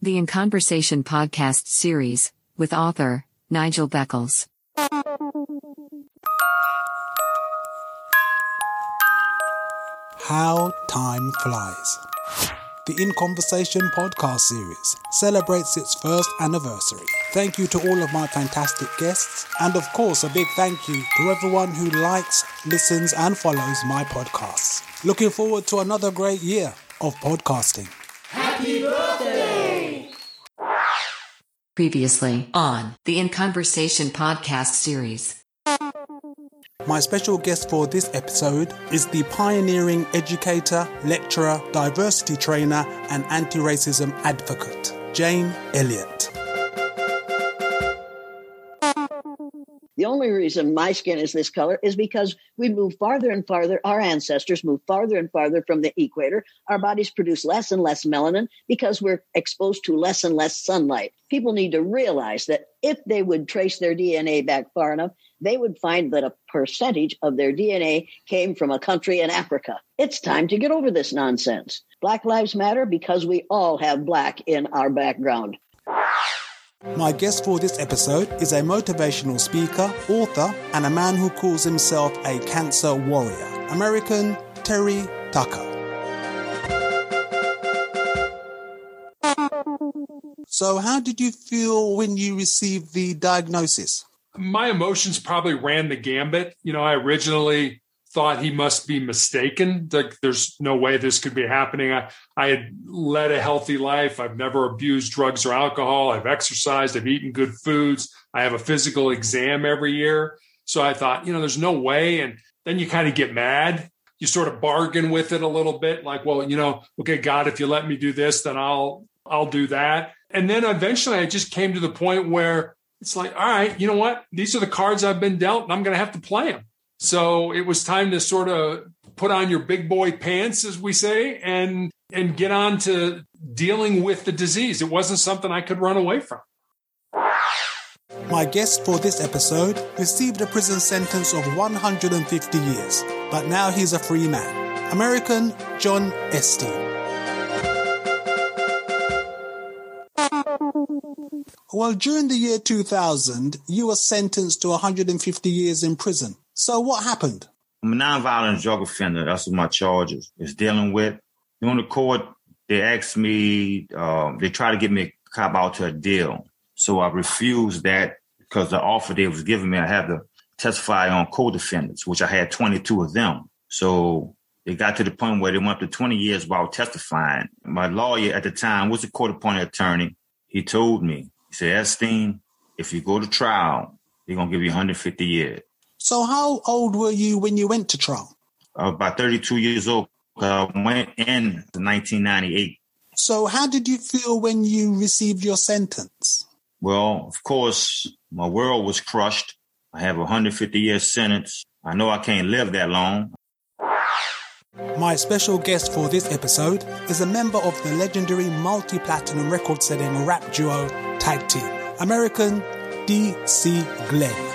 The In Conversation podcast series with author Nigel Beckles. How Time Flies. The In Conversation podcast series celebrates its first anniversary. Thank you to all of my fantastic guests, and of course, a big thank you to everyone who likes, listens, and follows my podcasts. Looking forward to another great year of podcasting. Previously on the In Conversation podcast series. My special guest for this episode is the pioneering educator, lecturer, diversity trainer, and anti racism advocate, Jane Elliott. Only reason my skin is this color is because we move farther and farther, our ancestors move farther and farther from the equator. Our bodies produce less and less melanin because we're exposed to less and less sunlight. People need to realize that if they would trace their DNA back far enough, they would find that a percentage of their DNA came from a country in Africa. It's time to get over this nonsense. Black Lives Matter because we all have black in our background. My guest for this episode is a motivational speaker, author, and a man who calls himself a cancer warrior, American Terry Tucker. So, how did you feel when you received the diagnosis? My emotions probably ran the gambit. You know, I originally thought he must be mistaken. Like there's no way this could be happening. I, I had led a healthy life. I've never abused drugs or alcohol. I've exercised. I've eaten good foods. I have a physical exam every year. So I thought, you know, there's no way. And then you kind of get mad. You sort of bargain with it a little bit, like, well, you know, okay, God, if you let me do this, then I'll I'll do that. And then eventually I just came to the point where it's like, all right, you know what? These are the cards I've been dealt, and I'm going to have to play them. So it was time to sort of put on your big boy pants, as we say, and and get on to dealing with the disease. It wasn't something I could run away from. My guest for this episode received a prison sentence of 150 years, but now he's a free man. American John Esteen. Well, during the year 2000, you were sentenced to 150 years in prison. So what happened? I'm a nonviolent drug offender. That's what my charges is dealing with. During the court, they asked me, uh, they tried to get me to cop out to a deal. So I refused that because the offer they was giving me, I had to testify on co-defendants, which I had 22 of them. So it got to the point where they went up to 20 years while testifying. My lawyer at the time was a court appointed attorney. He told me, he said, Esteen, if you go to trial, they're going to give you 150 years. So how old were you when you went to trial? Uh, about 32 years old. Uh, went in 1998. So how did you feel when you received your sentence? Well, of course, my world was crushed. I have a 150 year sentence. I know I can't live that long. My special guest for this episode is a member of the legendary multi platinum record setting rap duo Tag Team, American D.C. Glenn.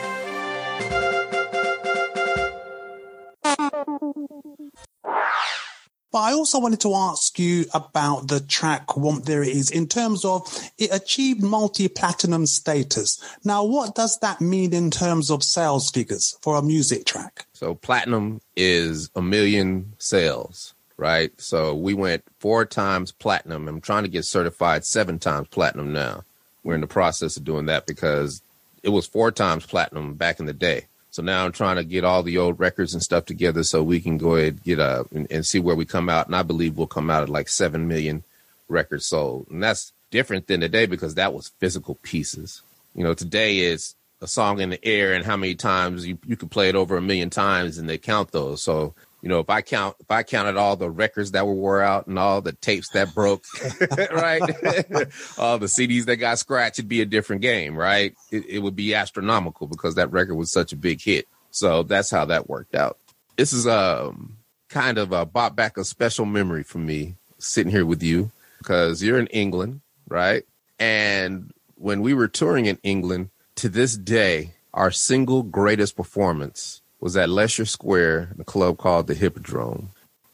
But I also wanted to ask you about the track Whoomp There It Is in terms of it achieved multi-platinum status. Now, what does that mean in terms of sales figures for a music track? So platinum is a million sales, right? So we went four times platinum. I'm trying to get certified seven times platinum now. We're in the process of doing that because it was four times platinum back in the day. So now I'm trying to get all the old records and stuff together so we can go ahead get a and, and, see where we come out. And I believe we'll come out at like seven million records sold, and that's different than today because that was physical pieces. You know, today is a song in the air and how many times you you can play it over a million times and they count those. So you know, if I count, if I counted all the records that were wore out and all the tapes that broke, right, all the CDs that got scratched, it'd be a different game, right? It, it, would be astronomical because that record was such a big hit. So that's how that worked out. This is um kind of a bought back a special memory for me sitting here with you because you're in England, right? And when we were touring in England, to this day, our single greatest performance was at Leicester Square, a club called the Hippodrome.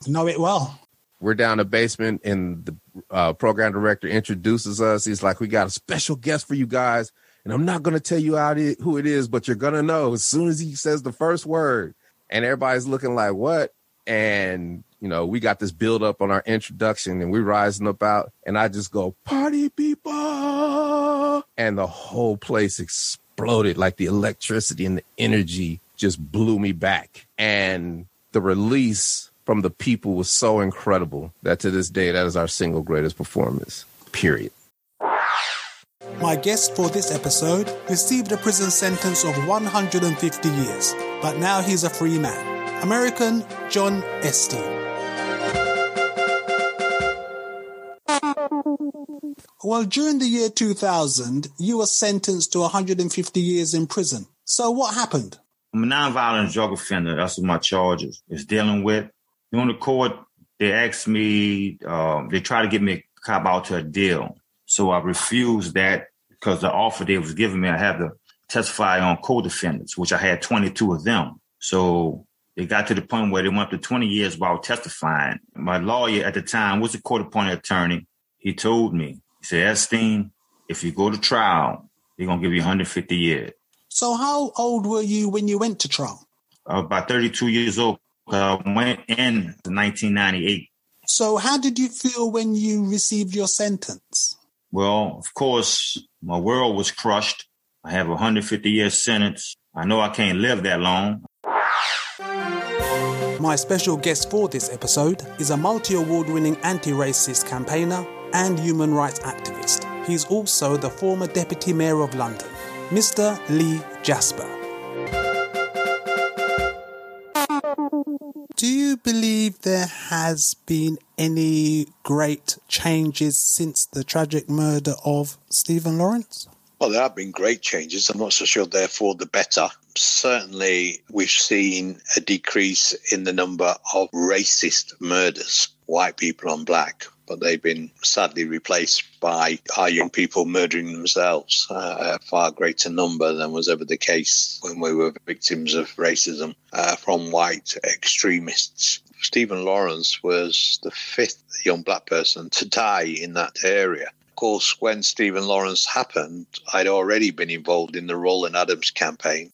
Know it well. we're down the basement, and the uh, program director introduces us. He's like, "We got a special guest for you guys." And I'm not going to tell you how it, who it is, but you're going to know as soon as he says the first word. And everybody's looking like, what? And, you know, we got this build up on our introduction and we're rising up out. And I just go, party people. And the whole place exploded like the electricity and the energy just blew me back. And the release from the people was so incredible that to this day, that is our single greatest performance, period. My guest for this episode received a prison sentence of 150 years, but now he's a free man. American John Esteen. Well, during the year 2000, you were sentenced to 150 years in prison. So what happened? I'm a nonviolent drug offender. That's what my charges is dealing with. During the court, they asked me, uh, they tried to get me a cop out to a deal. So I refused that because the offer they was giving me, I had to testify on co-defendants, which I had 22 of them. So it got to the point where they went up to 20 years while testifying. My lawyer at the time was a court-appointed attorney. He told me, he said, Esteen, if you go to trial, they're going to give you 150 years. So how old were you when you went to trial? Uh, about 32 years old. I uh, went in 1998. So how did you feel when you received your sentence? Well, of course, my world was crushed. I have a 150 year sentence. I know I can't live that long. My special guest for this episode is a multi award winning anti racist campaigner and human rights activist. He's also the former Deputy Mayor of London, Mr. Lee Jasper. Do you believe there has been any great changes since the tragic murder of Stephen Lawrence? Well, there have been great changes. I'm not so sure they're for the better. Certainly, we've seen a decrease in the number of racist murders, white people on black, but they've been sadly replaced by our young people murdering themselves, uh, a far greater number than was ever the case when we were victims of racism uh, from white extremists. Stephen Lawrence was the fifth young black person to die in that area. Of course, when Stephen Lawrence happened, I'd already been involved in the Rolan Adams campaign.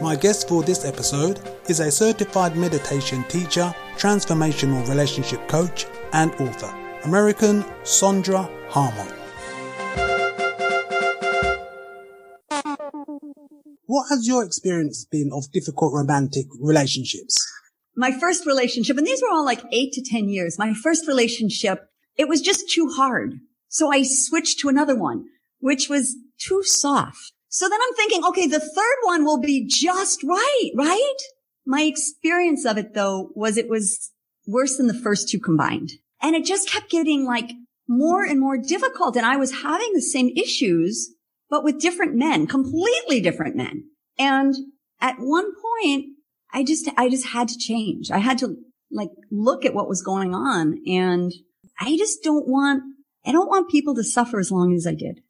My guest for this episode is a certified meditation teacher, transformational relationship coach, and author, American Sondra Harmon. What has your experience been of difficult romantic relationships? My first relationship, and these were all like eight to 10 years. My first relationship, it was just too hard. So I switched to another one, which was too soft. So then I'm thinking, okay, the third one will be just right, right? My experience of it though was it was worse than the first two combined. And it just kept getting like more and more difficult. And I was having the same issues, but with different men, completely different men. And at one point, I just, I just had to change. I had to like look at what was going on. And I just don't want, I don't want people to suffer as long as I did.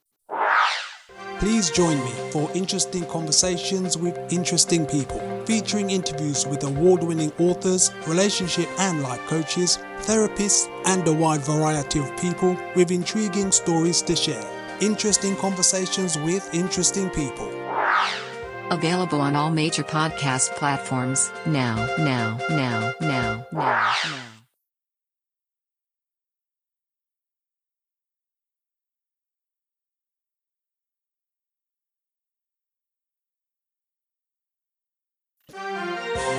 Please join me for interesting conversations with interesting people, featuring interviews with award winning authors, relationship and life coaches, therapists, and a wide variety of people with intriguing stories to share. Interesting conversations with interesting people. Available on all major podcast platforms now, now, now, now, now, now.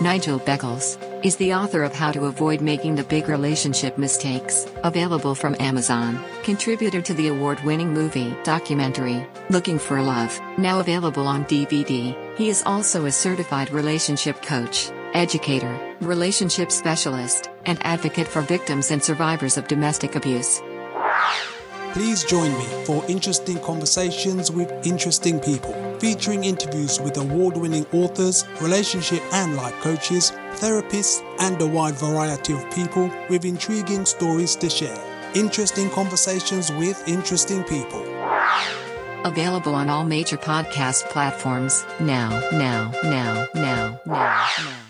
Nigel Beckles is the author of How to Avoid Making the Big Relationship Mistakes, available from Amazon, contributor to the award winning movie documentary, Looking for Love, now available on DVD. He is also a certified relationship coach, educator, relationship specialist, and advocate for victims and survivors of domestic abuse. Please join me for interesting conversations with interesting people, featuring interviews with award winning authors, relationship and life coaches, therapists, and a wide variety of people with intriguing stories to share. Interesting conversations with interesting people. Available on all major podcast platforms now, now, now, now, now, now.